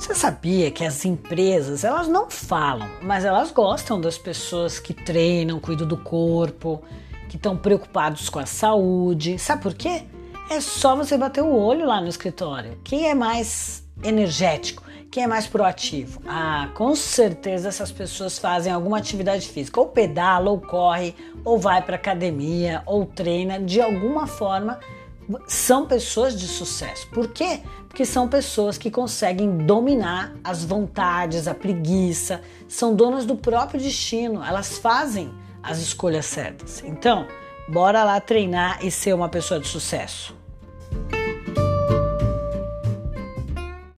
Você sabia que as empresas, elas não falam, mas elas gostam das pessoas que treinam, cuidam do corpo, que estão preocupados com a saúde. Sabe por quê? É só você bater o olho lá no escritório. Quem é mais energético? Quem é mais proativo? Ah, com certeza essas pessoas fazem alguma atividade física, ou pedala, ou corre, ou vai para academia, ou treina, de alguma forma são pessoas de sucesso. Por quê? Porque são pessoas que conseguem dominar as vontades, a preguiça, são donas do próprio destino, elas fazem as escolhas certas. Então, bora lá treinar e ser uma pessoa de sucesso.